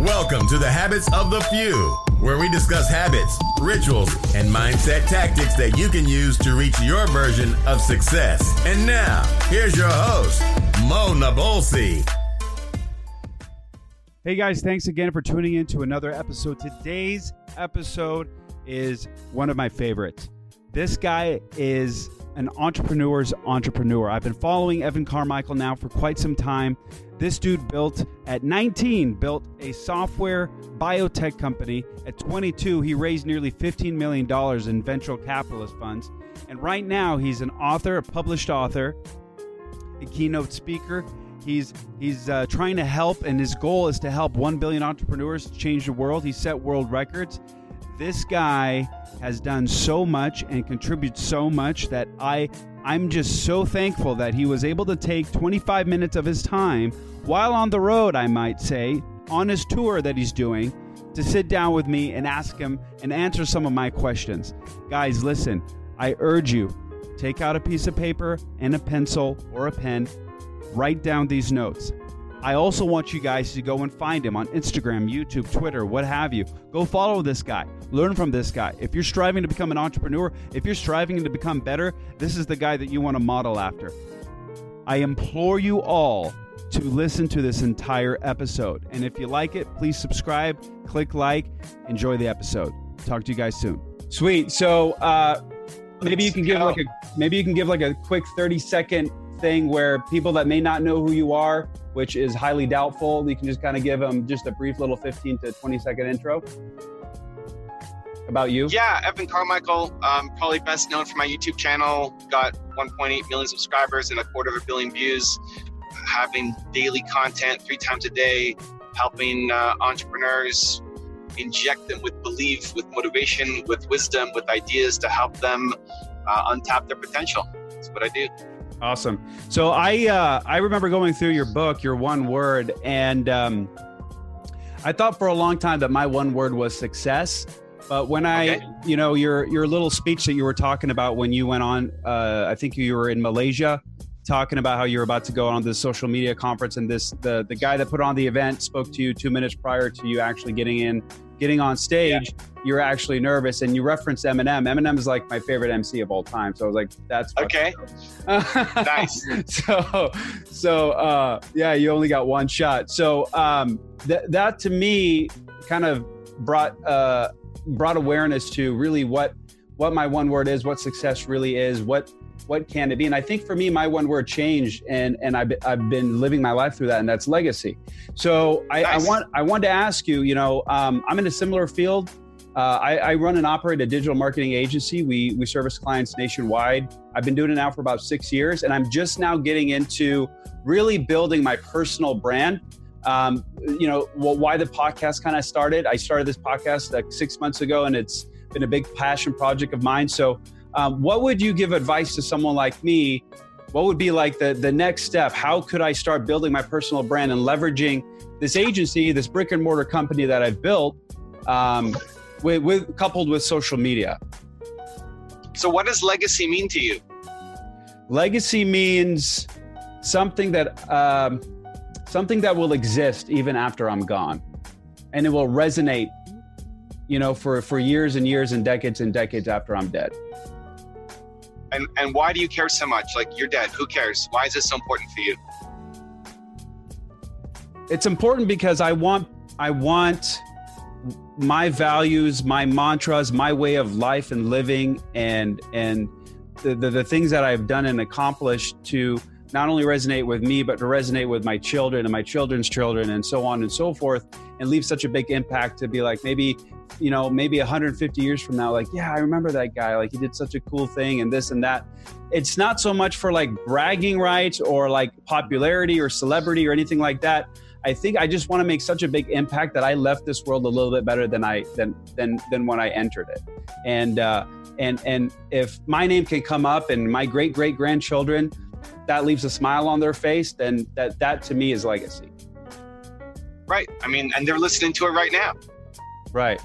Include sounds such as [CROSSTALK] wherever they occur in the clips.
Welcome to the Habits of the Few, where we discuss habits, rituals, and mindset tactics that you can use to reach your version of success. And now, here's your host, Mo Nabolsi. Hey guys, thanks again for tuning in to another episode. Today's episode is one of my favorites. This guy is an entrepreneur's entrepreneur. I've been following Evan Carmichael now for quite some time. This dude built at 19 built a software biotech company. At 22, he raised nearly 15 million dollars in venture capitalist funds. And right now, he's an author, a published author, a keynote speaker. He's he's uh, trying to help, and his goal is to help 1 billion entrepreneurs change the world. He set world records. This guy has done so much and contributes so much that I I'm just so thankful that he was able to take 25 minutes of his time while on the road, I might say, on his tour that he's doing, to sit down with me and ask him and answer some of my questions. Guys, listen, I urge you take out a piece of paper and a pencil or a pen, write down these notes. I also want you guys to go and find him on Instagram, YouTube, Twitter, what have you. Go follow this guy. Learn from this guy. If you're striving to become an entrepreneur, if you're striving to become better, this is the guy that you want to model after. I implore you all to listen to this entire episode. And if you like it, please subscribe, click like, enjoy the episode. Talk to you guys soon. Sweet. So uh, maybe you can give like a maybe you can give like a quick 30 second thing where people that may not know who you are, which is highly doubtful, you can just kind of give them just a brief little 15 to 20 second intro about you. Yeah, Evan Carmichael, um, probably best known for my YouTube channel. Got 1.8 million subscribers and a quarter of a billion views having daily content three times a day, helping uh, entrepreneurs inject them with belief, with motivation, with wisdom, with ideas to help them uh, untap their potential. That's what I do. Awesome. So I uh, I remember going through your book, your one word, and um, I thought for a long time that my one word was success. But when I, okay. you know, your your little speech that you were talking about when you went on, uh, I think you were in Malaysia talking about how you're about to go on this social media conference and this the the guy that put on the event spoke to you two minutes prior to you actually getting in getting on stage yeah. you're actually nervous and you referenced eminem. Eminem is like my favorite mc of all time so i was like that's okay. [LAUGHS] nice. So so uh yeah you only got one shot. So um th- that to me kind of brought uh brought awareness to really what what my one word is what success really is what what can it be? And I think for me, my one word changed, and and I've, I've been living my life through that, and that's legacy. So I, nice. I want I wanted to ask you, you know, um, I'm in a similar field. Uh, I, I, run and operate a digital marketing agency. We we service clients nationwide. I've been doing it now for about six years, and I'm just now getting into really building my personal brand. Um, you know, well, why the podcast kind of started. I started this podcast like six months ago, and it's been a big passion project of mine. So um, what would you give advice to someone like me? What would be like the, the next step? How could I start building my personal brand and leveraging this agency, this brick and mortar company that I've built, um, with, with coupled with social media? So, what does legacy mean to you? Legacy means something that um, something that will exist even after I'm gone, and it will resonate, you know, for for years and years and decades and decades after I'm dead and and why do you care so much? Like you're dead. Who cares? Why is this so important for you? It's important because i want i want my values my mantras my way of life and living and and the, the, the things that i've done and accomplished to not only resonate with me but to resonate with my children and my children's children and so on and so forth and leave such a big impact to be like maybe you know, maybe 150 years from now, like, yeah, I remember that guy. Like, he did such a cool thing and this and that. It's not so much for like bragging rights or like popularity or celebrity or anything like that. I think I just want to make such a big impact that I left this world a little bit better than I than than than when I entered it. And uh, and and if my name can come up and my great great grandchildren, that leaves a smile on their face, then that that to me is legacy. Right. I mean, and they're listening to it right now. Right.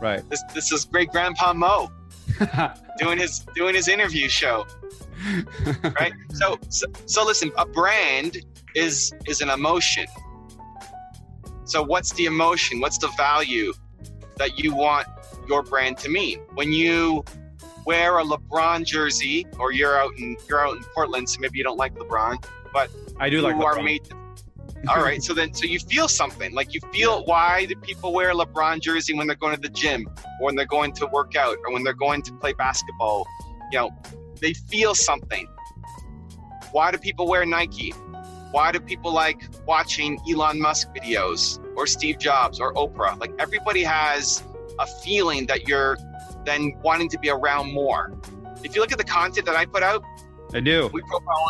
Right. This this is great grandpa Mo [LAUGHS] doing his doing his interview show. [LAUGHS] right? So, so so listen, a brand is is an emotion. So, what's the emotion? What's the value that you want your brand to mean? When you wear a LeBron jersey, or you're out in you're out in Portland, so maybe you don't like LeBron, but I do like are LeBron. made. To, all right, so then so you feel something like you feel why do people wear a LeBron jersey when they're going to the gym, or when they're going to work out, or when they're going to play basketball? You know, they feel something. Why do people wear Nike? Why do people like watching Elon Musk videos or Steve Jobs or Oprah? Like everybody has a feeling that you're then wanting to be around more. If you look at the content that I put out, I do. we profile.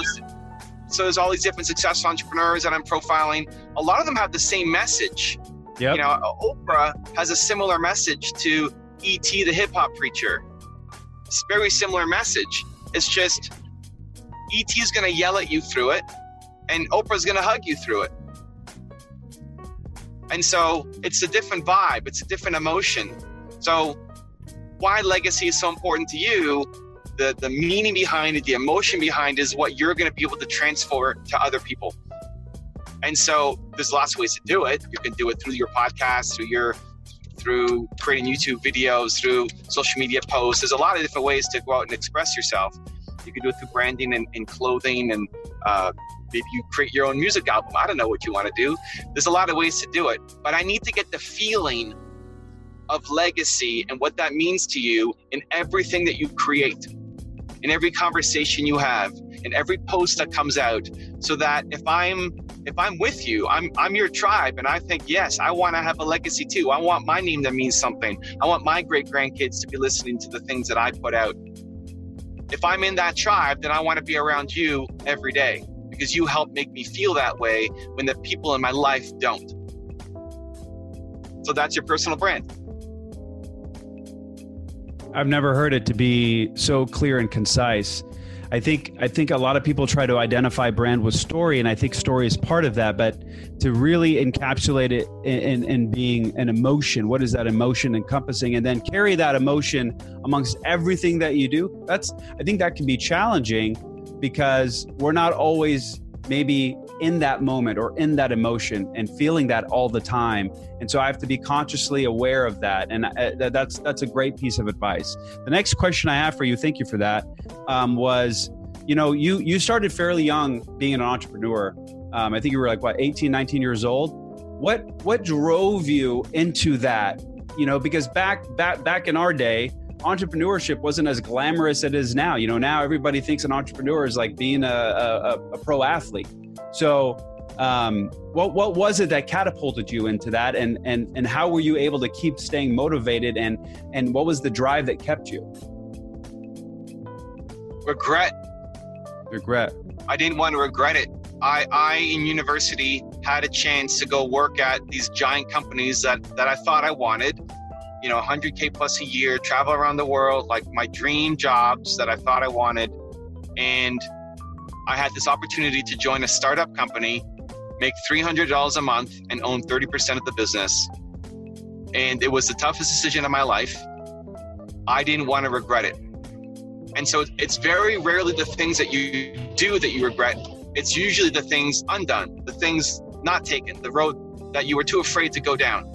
So there's all these different successful entrepreneurs that I'm profiling. A lot of them have the same message. Yep. You know, Oprah has a similar message to E.T. the hip hop preacher. It's a very similar message. It's just E.T. is going to yell at you through it, and Oprah's going to hug you through it. And so it's a different vibe, it's a different emotion. So, why legacy is so important to you, the, the meaning behind it, the emotion behind it is what you're going to be able to transfer to other people. And so there's lots of ways to do it. You can do it through your podcast, through your through creating YouTube videos, through social media posts. There's a lot of different ways to go out and express yourself. You can do it through branding and, and clothing, and uh, maybe you create your own music album. I don't know what you want to do. There's a lot of ways to do it, but I need to get the feeling of legacy and what that means to you in everything that you create, in every conversation you have, in every post that comes out, so that if I'm if I'm with you, I'm I'm your tribe, and I think yes, I want to have a legacy too. I want my name to mean something. I want my great grandkids to be listening to the things that I put out. If I'm in that tribe, then I want to be around you every day because you help make me feel that way when the people in my life don't. So that's your personal brand. I've never heard it to be so clear and concise. I think I think a lot of people try to identify brand with story, and I think story is part of that. But to really encapsulate it in, in, in being an emotion, what is that emotion encompassing, and then carry that emotion amongst everything that you do. That's I think that can be challenging because we're not always maybe in that moment or in that emotion and feeling that all the time. And so i have to be consciously aware of that. And uh, that's that's a great piece of advice. The next question i have for you thank you for that um, was you know you you started fairly young being an entrepreneur. Um, i think you were like what 18 19 years old? What what drove you into that? You know because back back back in our day entrepreneurship wasn't as glamorous as it is now. You know, now everybody thinks an entrepreneur is like being a, a, a pro athlete. So, um, what what was it that catapulted you into that, and and and how were you able to keep staying motivated, and and what was the drive that kept you? Regret. Regret. I didn't want to regret it. I, I in university had a chance to go work at these giant companies that that I thought I wanted you know 100k plus a year travel around the world like my dream jobs that i thought i wanted and i had this opportunity to join a startup company make $300 a month and own 30% of the business and it was the toughest decision of my life i didn't want to regret it and so it's very rarely the things that you do that you regret it's usually the things undone the things not taken the road that you were too afraid to go down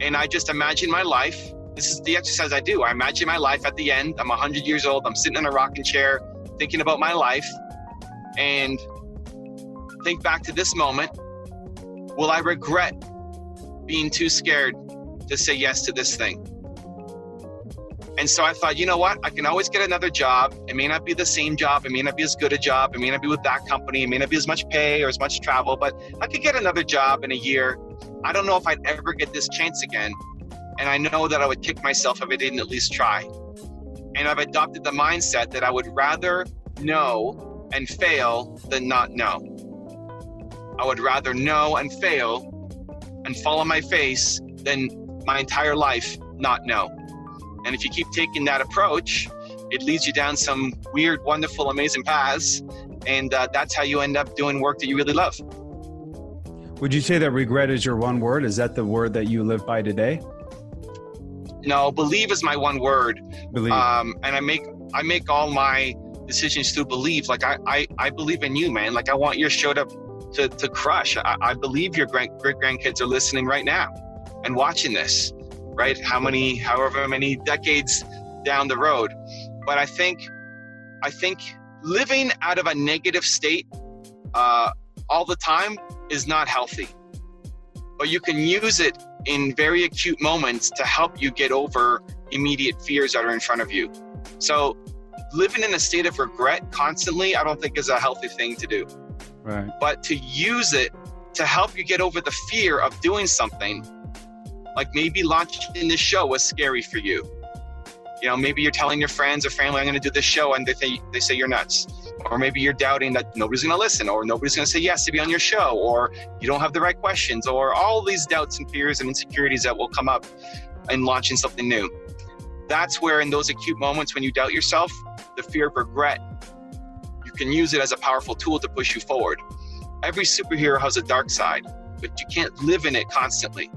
and I just imagine my life. This is the exercise I do. I imagine my life at the end. I'm 100 years old. I'm sitting in a rocking chair thinking about my life and think back to this moment. Will I regret being too scared to say yes to this thing? And so I thought, you know what? I can always get another job. It may not be the same job. It may not be as good a job. It may not be with that company. It may not be as much pay or as much travel, but I could get another job in a year. I don't know if I'd ever get this chance again. And I know that I would kick myself if I didn't at least try. And I've adopted the mindset that I would rather know and fail than not know. I would rather know and fail and fall on my face than my entire life not know. And if you keep taking that approach, it leads you down some weird, wonderful, amazing paths. And uh, that's how you end up doing work that you really love. Would you say that regret is your one word? Is that the word that you live by today? No, believe is my one word. Believe. Um, and I make I make all my decisions through belief. Like I, I I believe in you, man. Like I want your show to to, to crush. I, I believe your great great grandkids are listening right now and watching this, right? How many, however many decades down the road. But I think, I think living out of a negative state uh, all the time is not healthy. But you can use it in very acute moments to help you get over immediate fears that are in front of you. So living in a state of regret constantly, I don't think is a healthy thing to do. Right. But to use it to help you get over the fear of doing something, like maybe launching this show was scary for you. You know, maybe you're telling your friends or family, I'm going to do this show, and they, think, they say you're nuts. Or maybe you're doubting that nobody's going to listen, or nobody's going to say yes to be on your show, or you don't have the right questions, or all these doubts and fears and insecurities that will come up in launching something new. That's where, in those acute moments when you doubt yourself, the fear of regret, you can use it as a powerful tool to push you forward. Every superhero has a dark side, but you can't live in it constantly.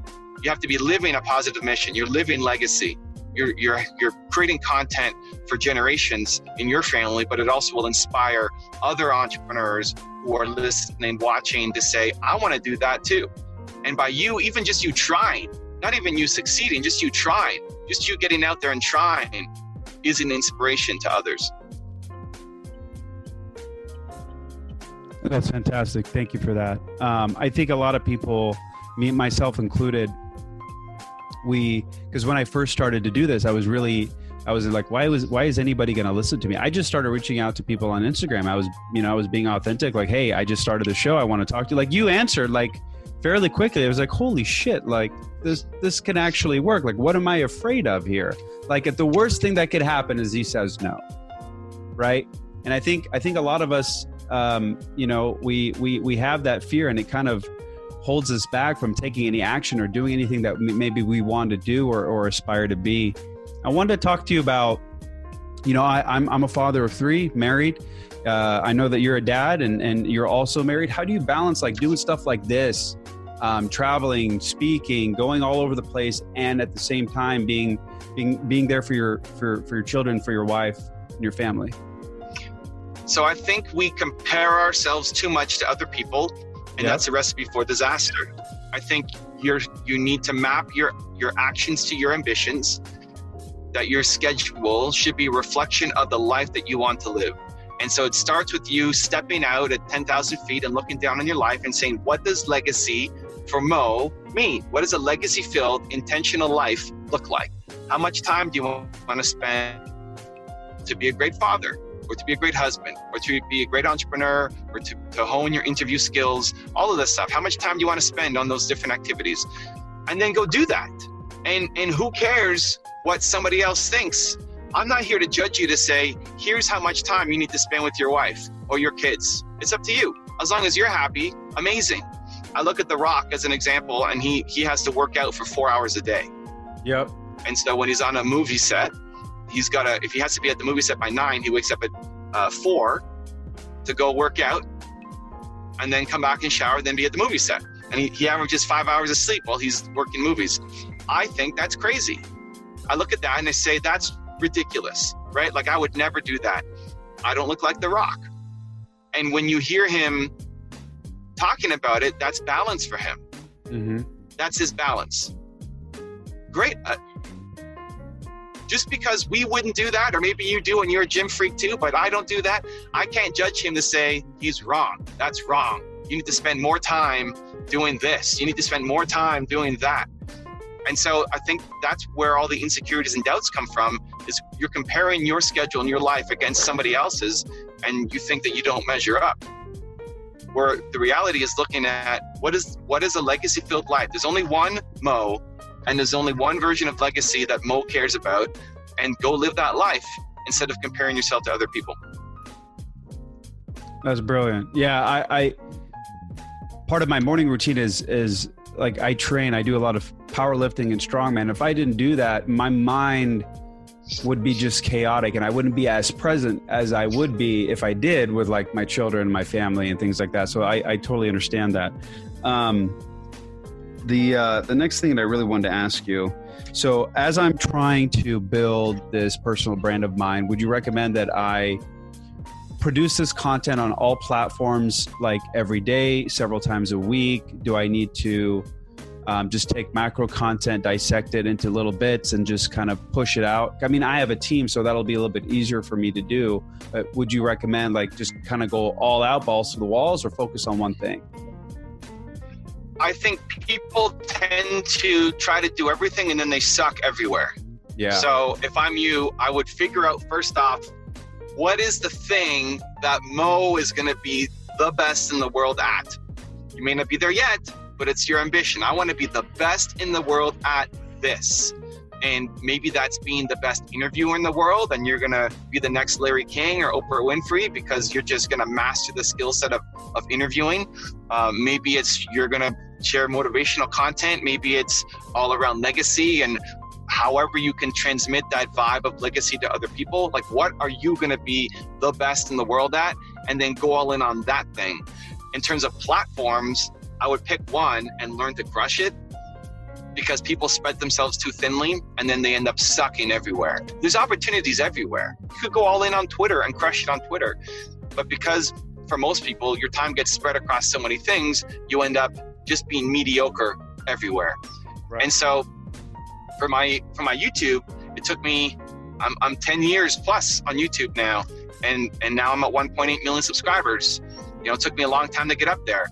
You have to be living a positive mission. You're living legacy. You're, you're, you're creating content for generations in your family, but it also will inspire other entrepreneurs who are listening, watching to say, I want to do that too. And by you, even just you trying, not even you succeeding, just you trying, just you getting out there and trying is an inspiration to others. That's fantastic. Thank you for that. Um, I think a lot of people, me myself included, we because when I first started to do this, I was really I was like, why was why is anybody going to listen to me? I just started reaching out to people on Instagram. I was you know I was being authentic, like, hey, I just started the show. I want to talk to you. Like you answered like fairly quickly. I was like, holy shit, like this this can actually work. Like, what am I afraid of here? Like, if the worst thing that could happen is he says no, right? And I think I think a lot of us, um, you know, we we we have that fear, and it kind of holds us back from taking any action or doing anything that maybe we want to do or, or aspire to be. I wanted to talk to you about, you know, I, am I'm, I'm a father of three, married. Uh, I know that you're a dad and, and you're also married. How do you balance like doing stuff like this, um, traveling, speaking, going all over the place, and at the same time being being being there for your for, for your children, for your wife, and your family? So I think we compare ourselves too much to other people and yep. that's a recipe for disaster. I think you're you need to map your your actions to your ambitions. That your schedule should be a reflection of the life that you want to live. And so it starts with you stepping out at 10,000 feet and looking down on your life and saying, what does legacy for Mo me, What does a legacy filled, intentional life look like? How much time do you want to spend to be a great father? or to be a great husband, or to be a great entrepreneur, or to, to hone your interview skills, all of this stuff. How much time do you want to spend on those different activities? And then go do that. And and who cares what somebody else thinks? I'm not here to judge you to say, here's how much time you need to spend with your wife or your kids. It's up to you. As long as you're happy, amazing. I look at The Rock as an example, and he he has to work out for four hours a day. Yep. And so when he's on a movie set, he's got to if he has to be at the movie set by nine he wakes up at uh, four to go work out and then come back and shower then be at the movie set. And he, he averages five hours of sleep while he's working movies. I think that's crazy. I look at that and i say that's ridiculous right? Like i would never do that. I don't look like the rock. And when you hear him talking about it that's balance for him mm-hmm. that's his balance great uh, just because we wouldn't do that, or maybe you do and you're a gym freak too, but I don't do that, I can't judge him to say he's wrong. That's wrong. You need to spend more time doing this. You need to spend more time doing that. And so I think that's where all the insecurities and doubts come from is you're comparing your schedule and your life against somebody else's and you think that you don't measure up. Where the reality is looking at what is what is a legacy filled life? There's only one Mo and there's only one version of legacy that Mo cares about, and go live that life instead of comparing yourself to other people. That's brilliant. Yeah, I, I part of my morning routine is is like I train. I do a lot of powerlifting and strongman. If I didn't do that, my mind would be just chaotic and I wouldn't be as present as I would be if I did with like my children, my family, and things like that. So I, I totally understand that. Um, the uh, the next thing that I really wanted to ask you. So, as I'm trying to build this personal brand of mine, would you recommend that I produce this content on all platforms like every day, several times a week? Do I need to um, just take macro content, dissect it into little bits, and just kind of push it out? I mean, I have a team, so that'll be a little bit easier for me to do. But would you recommend like just kind of go all out, balls to the walls, or focus on one thing? I think people tend to try to do everything and then they suck everywhere. Yeah. So if I'm you, I would figure out first off, what is the thing that Mo is going to be the best in the world at? You may not be there yet, but it's your ambition. I want to be the best in the world at this. And maybe that's being the best interviewer in the world, and you're gonna be the next Larry King or Oprah Winfrey because you're just gonna master the skill set of, of interviewing. Um, maybe it's you're gonna share motivational content. Maybe it's all around legacy and however you can transmit that vibe of legacy to other people. Like, what are you going to be the best in the world at? And then go all in on that thing. In terms of platforms, I would pick one and learn to crush it because people spread themselves too thinly and then they end up sucking everywhere. There's opportunities everywhere. You could go all in on Twitter and crush it on Twitter. But because for most people, your time gets spread across so many things, you end up just being mediocre everywhere. Right. And so for my for my YouTube, it took me I'm, I'm 10 years plus on YouTube now, and and now I'm at 1.8 million subscribers. You know, it took me a long time to get up there.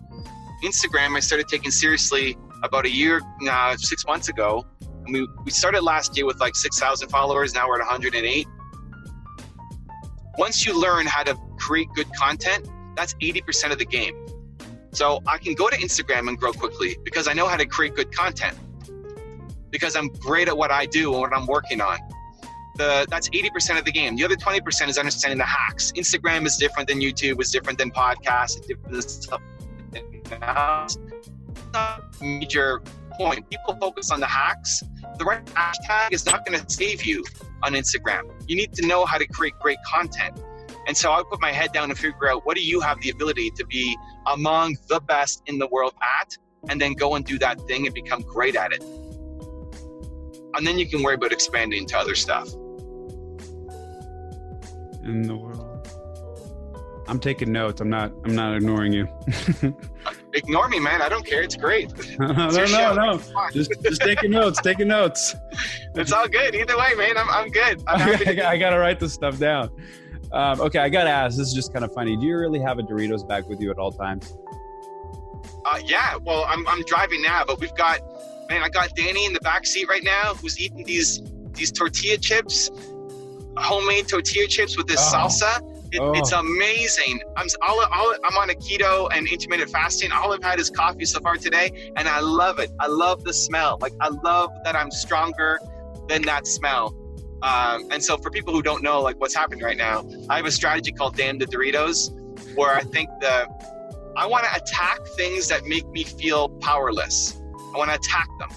Instagram, I started taking seriously about a year, uh, six months ago. And we, we started last year with like 6,000 followers. Now we're at 108. Once you learn how to create good content, that's 80% of the game. So I can go to Instagram and grow quickly because I know how to create good content because I'm great at what I do and what I'm working on. The, that's 80% of the game. The other 20% is understanding the hacks. Instagram is different than YouTube, is different than podcasts, different than stuff. That's not major point. People focus on the hacks. The right hashtag is not going to save you on Instagram. You need to know how to create great content. And so I put my head down and figure out what do you have the ability to be among the best in the world at, and then go and do that thing and become great at it. And then you can worry about expanding to other stuff. In the world. I'm taking notes. I'm not. I'm not ignoring you. [LAUGHS] Ignore me, man. I don't care. It's great. [LAUGHS] no, no, no, no. Just, just taking notes. Taking notes. [LAUGHS] It's all good. Either way, man. I'm, I'm good. I'm I, I gotta write this stuff down. Um, okay, I gotta ask. This is just kind of funny. Do you really have a Doritos bag with you at all times? Uh, yeah. Well, I'm, I'm driving now, but we've got man. I got Danny in the back seat right now, who's eating these these tortilla chips, homemade tortilla chips with this oh. salsa. It, oh. It's amazing. I'm all, all, I'm on a keto and intermittent fasting. All I've had is coffee so far today, and I love it. I love the smell. Like I love that I'm stronger than that smell. Um, and so for people who don't know like what's happening right now, I have a strategy called Damn the Doritos, where I think the I want to attack things that make me feel powerless. I want to attack them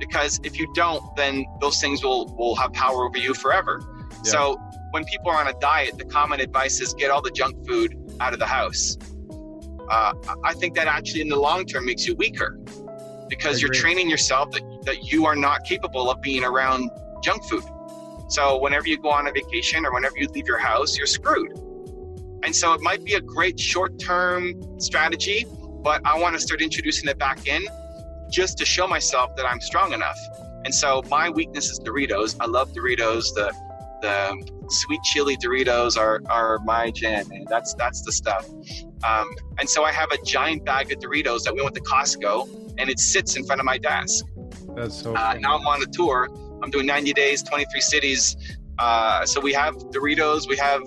because if you don't, then those things will will have power over you forever. Yeah. So when people are on a diet, the common advice is get all the junk food out of the house. Uh, I think that actually in the long term makes you weaker because you're training yourself that, that you are not capable of being around junk food. So whenever you go on a vacation or whenever you leave your house, you're screwed. And so it might be a great short term strategy, but I want to start introducing it back in just to show myself that I'm strong enough. And so my weakness is Doritos. I love Doritos. The the sweet chili Doritos are, are my jam, man. That's that's the stuff. Um, and so I have a giant bag of Doritos that we went to Costco, and it sits in front of my desk. That's so. Uh, now I'm on a tour, I'm doing 90 days, 23 cities. Uh, so we have Doritos, we have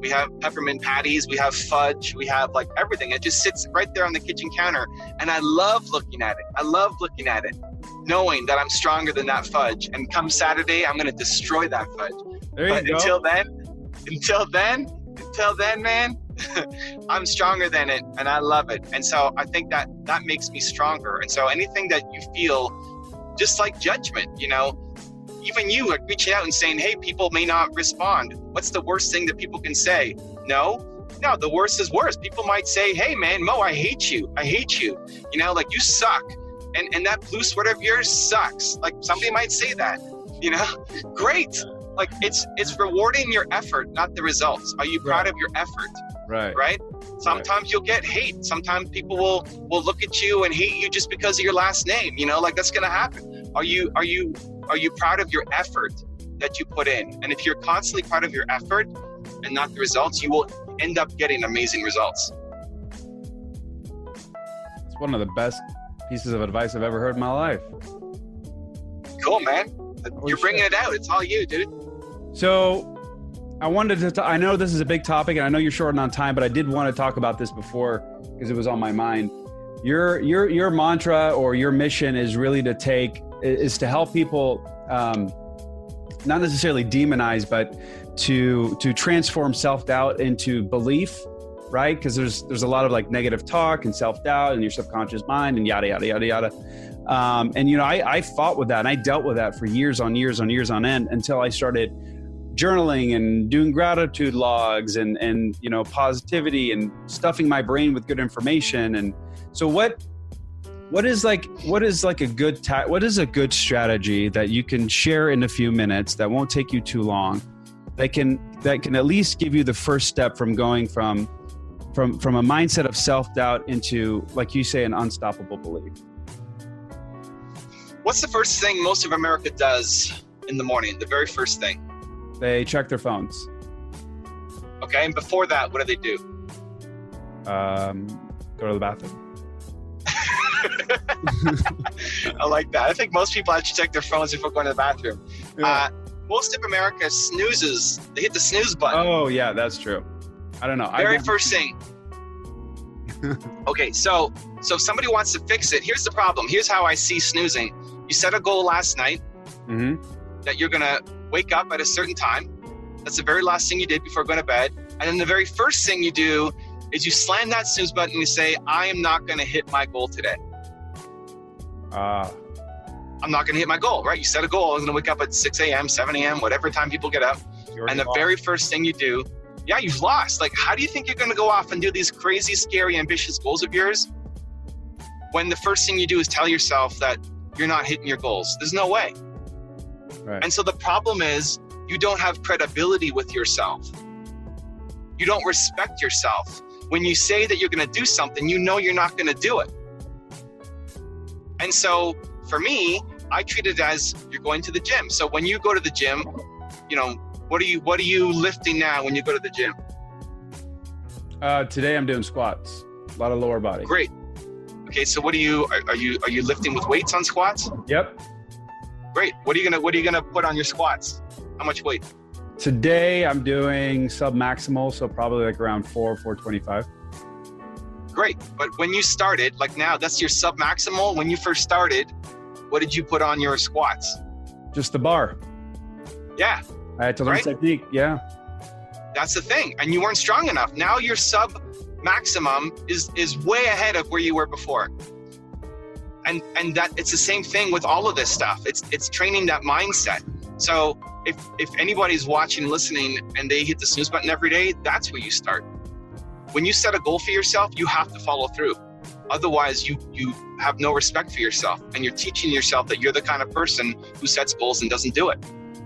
we have peppermint patties, we have fudge, we have like everything. It just sits right there on the kitchen counter, and I love looking at it. I love looking at it, knowing that I'm stronger than that fudge. And come Saturday, I'm gonna destroy that fudge. There but until then, until then, until then, man, [LAUGHS] I'm stronger than it, and I love it. And so I think that that makes me stronger. And so anything that you feel, just like judgment, you know even you like reaching out and saying, hey, people may not respond. What's the worst thing that people can say? No, no, the worst is worse. People might say, hey, man, Mo, I hate you. I hate you. You know, like you suck. And, and that blue sweater of yours sucks. Like somebody might say that, you know, [LAUGHS] great. Like it's it's rewarding your effort, not the results. Are you proud Right. of your effort? Right. Right. Sometimes you'll get hate. Sometimes people will will look at you and hate you just because of your last name. You know, like that's gonna happen. Are you are you are you proud of your effort that you put in? And if you're constantly proud of your effort and not the results, you will end up getting amazing results. It's one of the best pieces of advice I've ever heard in my life. Cool, man. You're bringing it out. It's all you, dude. So I wanted to. T- I know this is a big topic, and I know you're short on time, but I did want to talk about this before because it was on my mind. Your your your mantra or your mission is really to take is to help people, um, not necessarily demonize, but to to transform self doubt into belief, right? Because there's there's a lot of like negative talk and self doubt in your subconscious mind and yada yada yada yada. Um, and you know, I, I fought with that and I dealt with that for years on years on years on end until I started journaling and doing gratitude logs and and you know positivity and stuffing my brain with good information and so what what is like what is like a good ta- what is a good strategy that you can share in a few minutes that won't take you too long that can that can at least give you the first step from going from from from a mindset of self-doubt into like you say an unstoppable belief What's the first thing most of America does in the morning? The very first thing. They check their phones Okay. And before that, what do they do? um, go to the bathroom [LAUGHS] I like that. I think most people actually check their phones before going to the bathroom. Uh, most of America snoozes. They hit the snooze button. oh yeah that's true i don't know Very first thing. [LAUGHS] okay, so so if somebody wants to fix it, here's the problem. Here's how I see snoozing. You set a goal last night hmm that you're gonna wake up at a certain time. That's the very last thing you did before going to bed. And then the very first thing you do is you slam that snooze button and you say, I am not gonna hit my goal today. Ah, I'm not gonna hit my goal, right? You set a goal, I'm gonna wake up at 6 a.m., 7 a.m., whatever time people get up. And the very first thing you do, yeah, you've lost. Like, how do you think you're going to go off and do these crazy, scary, ambitious goals of yours when the first thing you do is tell yourself that you're not hitting your goals? There's no way. Right. And so the problem is you don't have credibility with yourself. You don't respect yourself. When you say that you're going to do something, you know you're not going to do it. And so for me, I treat it as you're going to the gym. So when you go to the gym, you know, what are you what are you lifting now when you go to the gym? uh, today I'm doing squats, a lot of lower body. Great. Okay, so what are you are, are you are you lifting with weights on squats? Yep. Great. What are you gonna what are you gonna put on your squats? How much weight? Today I'm doing sub maximal, so probably like around four, four twenty-five. Great. But when you started, like now, that's your sub maximal. When you first started, what did you put on your squats? Just the bar. Yeah, I had to learn Right? technique. Yeah. that's the thing. And you weren't strong enough. Now your sub maximum is is way ahead of where you were before. And and that it's the same thing with all of this stuff. It's it's training that mindset. So if if anybody's watching listening and they hit the snooze button every day, that's where you start. When you set a goal for yourself, you have to follow through. Otherwise, you you have no respect for yourself, and you're teaching yourself that you're the kind of person who sets goals and doesn't do it.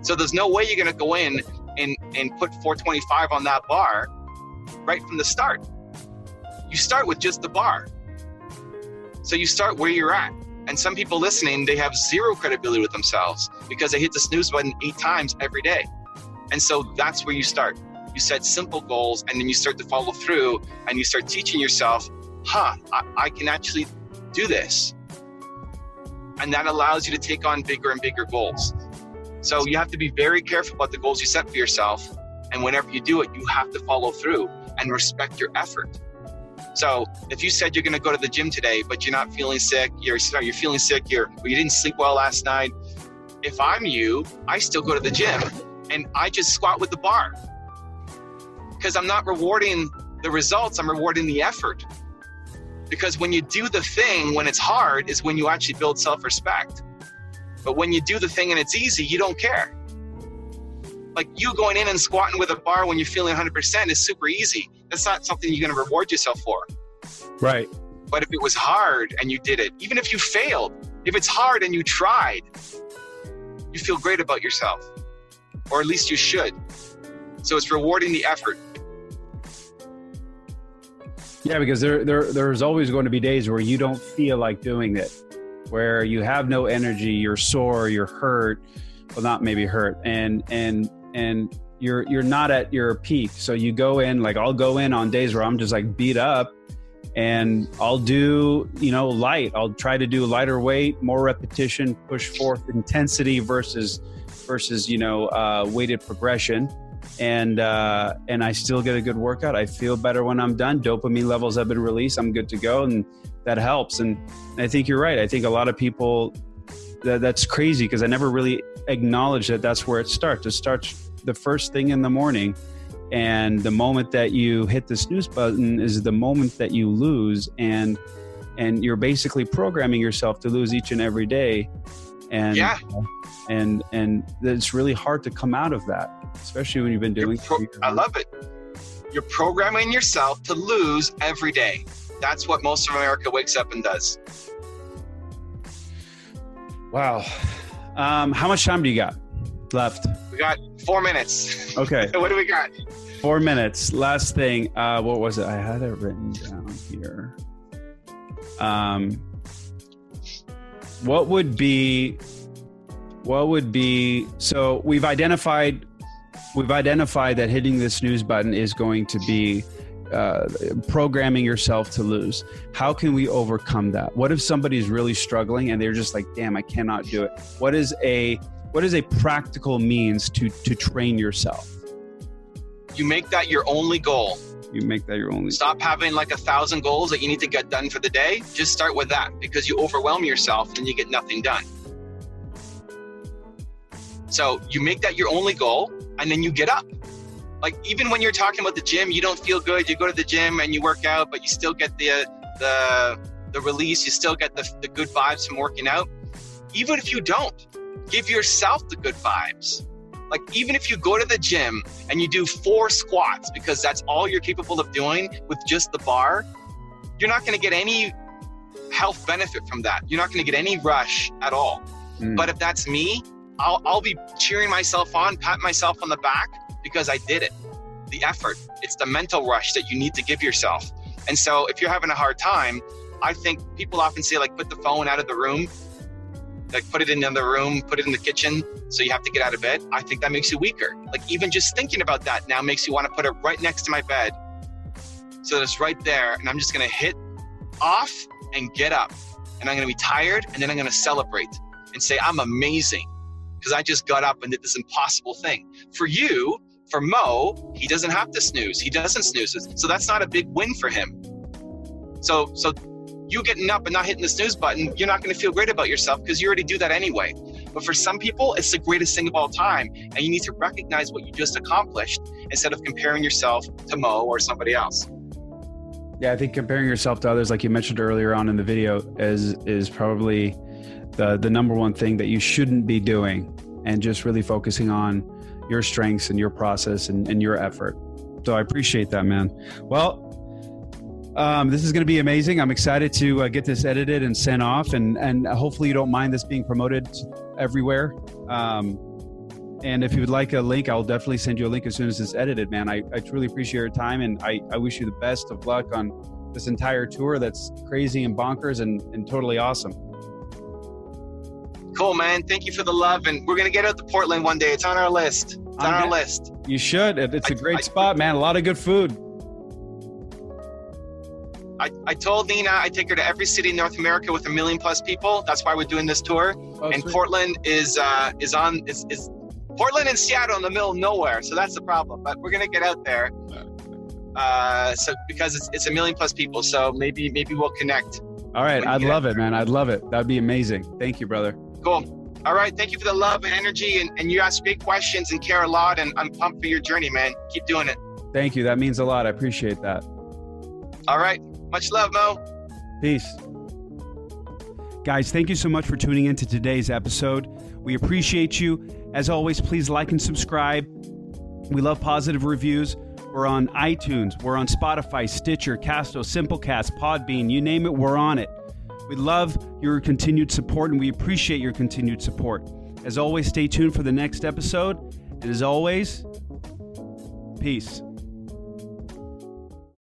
So there's no way you're going to go in and and put 425 on that bar right from the start. You start with just the bar. So you start where you're at. And some people listening, they have zero credibility with themselves because they hit the snooze button eight times every day. And so that's where you start. You set simple goals and then you start to follow through and you start teaching yourself, huh, I, I can actually do this. And that allows you to take on bigger and bigger goals. So you have to be very careful about the goals you set for yourself. And whenever you do it, you have to follow through and respect your effort. So if you said you're going to go to the gym today, but you're not feeling sick, you're you're feeling sick, you're you didn't sleep well last night. If I'm you, I still go to the gym and I just squat with the bar because I'm not rewarding the results. I'm rewarding the effort. Because when you do the thing when it's hard is when you actually build self-respect. But when you do the thing and it's easy, you don't care. Like you going in and squatting with a bar when you're feeling 100% is super easy. That's not something you're going to reward yourself for. Right. But if it was hard and you did it, even if you failed, if it's hard and you tried, you feel great about yourself. or at least you should. So it's rewarding the effort. Yeah, because there, there there's always going to be days where you don't feel like doing it, where you have no energy, you're sore, you're hurt, well, not maybe hurt, and and and you're you're not at your peak. So you go in like I'll go in on days where I'm just like beat up, and I'll do you know light. I'll try to do lighter weight, more repetition, push forth intensity versus versus you know uh, weighted progression and uh, and I still get a good workout. I feel better when I'm done. Dopamine levels have been released. I'm good to go, and that helps. And, I think you're right. I think a lot of people that, that's crazy because I never really acknowledge that that's where it starts. It starts the first thing in the morning, and the moment that you hit the snooze button is the moment that you lose, and and you're basically programming yourself to lose each and every day. And yeah. and and it's really hard to come out of that especially when you've been doing. Pro- I love it. You're programming yourself to lose every day. That's what most of America wakes up and does. Wow. Um, how much time do you got left? We got four minutes. Okay. [LAUGHS] what do we got? Four minutes. Last thing. Uh, what was it? I had it written down here. Um, what would be what would be so we've identified we've identified that hitting the snooze button is going to be uh, programming yourself to lose. How can we overcome that? What if somebody's really struggling and they're just like, "Damn, I cannot do it." What is a what is a practical means to to train yourself? You make that your only goal. You make that your only. Stop having like a thousand goals that you need to get done for the day. Just start with that because you overwhelm yourself and you get nothing done. So you make that your only goal and then you get up. Like even when you're talking about the gym, you don't feel good. You go to the gym and you work out, but you still get the the the release. You still get the, the good vibes from working out. Even if you don't, give yourself the good vibes. Like even if you go to the gym and you do four squats because that's all you're capable of doing with just the bar, you're not going to get any health benefit from that. You're not going to get any rush at all. Mm. But if that's me, I'll, I'll be cheering myself on, pat myself on the back because I did it. The effort, it's the mental rush that you need to give yourself. And so if you're having a hard time, I think people often say, like, put the phone out of the room, like, put it in the other room, put it in the kitchen, so you have to get out of bed. I think that makes you weaker. Like, even just thinking about that now makes you want to put it right next to my bed so that it's right there. And I'm just to hit off and get up. And I'm to be tired, and then I'm to celebrate and say, I'm amazing because I just got up and did this impossible thing. For you, for Mo, he doesn't have to snooze. He doesn't snooze. So that's not a big win for him. So so you getting up and not hitting the snooze button, you're not going to feel great about yourself because you already do that anyway. But for some people, it's the greatest thing of all time. And you need to recognize what you just accomplished instead of comparing yourself to Mo or somebody else. Yeah, I think comparing yourself to others, like you mentioned earlier on in the video, is is probably the the number one thing that you shouldn't be doing and just really focusing on your strengths and your process and, and your effort so i appreciate that man well um, this is going to be amazing i'm excited to uh, get this edited and sent off and and hopefully you don't mind this being promoted everywhere um, and if you would like a link i'll definitely send you a link as soon as it's edited man i, I truly appreciate your time and I, I wish you the best of luck on this entire tour that's crazy and bonkers and, and totally awesome Cool, man. Thank you for the love, and we're gonna get out to Portland one day. It's on our list. It's on our list. You should. It's a great I, spot, man. A lot of good food. I, I told Nina I take her to every city in North America with a million plus people. That's why we're doing this tour. Oh, and sweet. Portland is uh, is on is, is Portland and Seattle in the middle of nowhere, so that's the problem. But we're gonna get out there. Uh, so because it's, it's a million plus people, so maybe maybe we'll connect. All right, I'd love it, man. I'd love it. That'd be amazing. Thank you, brother. Cool. All right. Thank you for the love and energy. And, and you ask great questions and care a lot. And I'm pumped for your journey, man. Keep doing it. Thank you. That means a lot. I appreciate that. All right. Much love, Mo. Peace. Guys, thank you so much for tuning in to today's episode. We appreciate you. As always, please like and subscribe. We love positive reviews. We're on iTunes, we're on Spotify, Stitcher, Castro, Simplecast, Podbean, you name it, we're on it. We love your continued support and we appreciate your continued support. As always, stay tuned for the next episode. And as always, peace.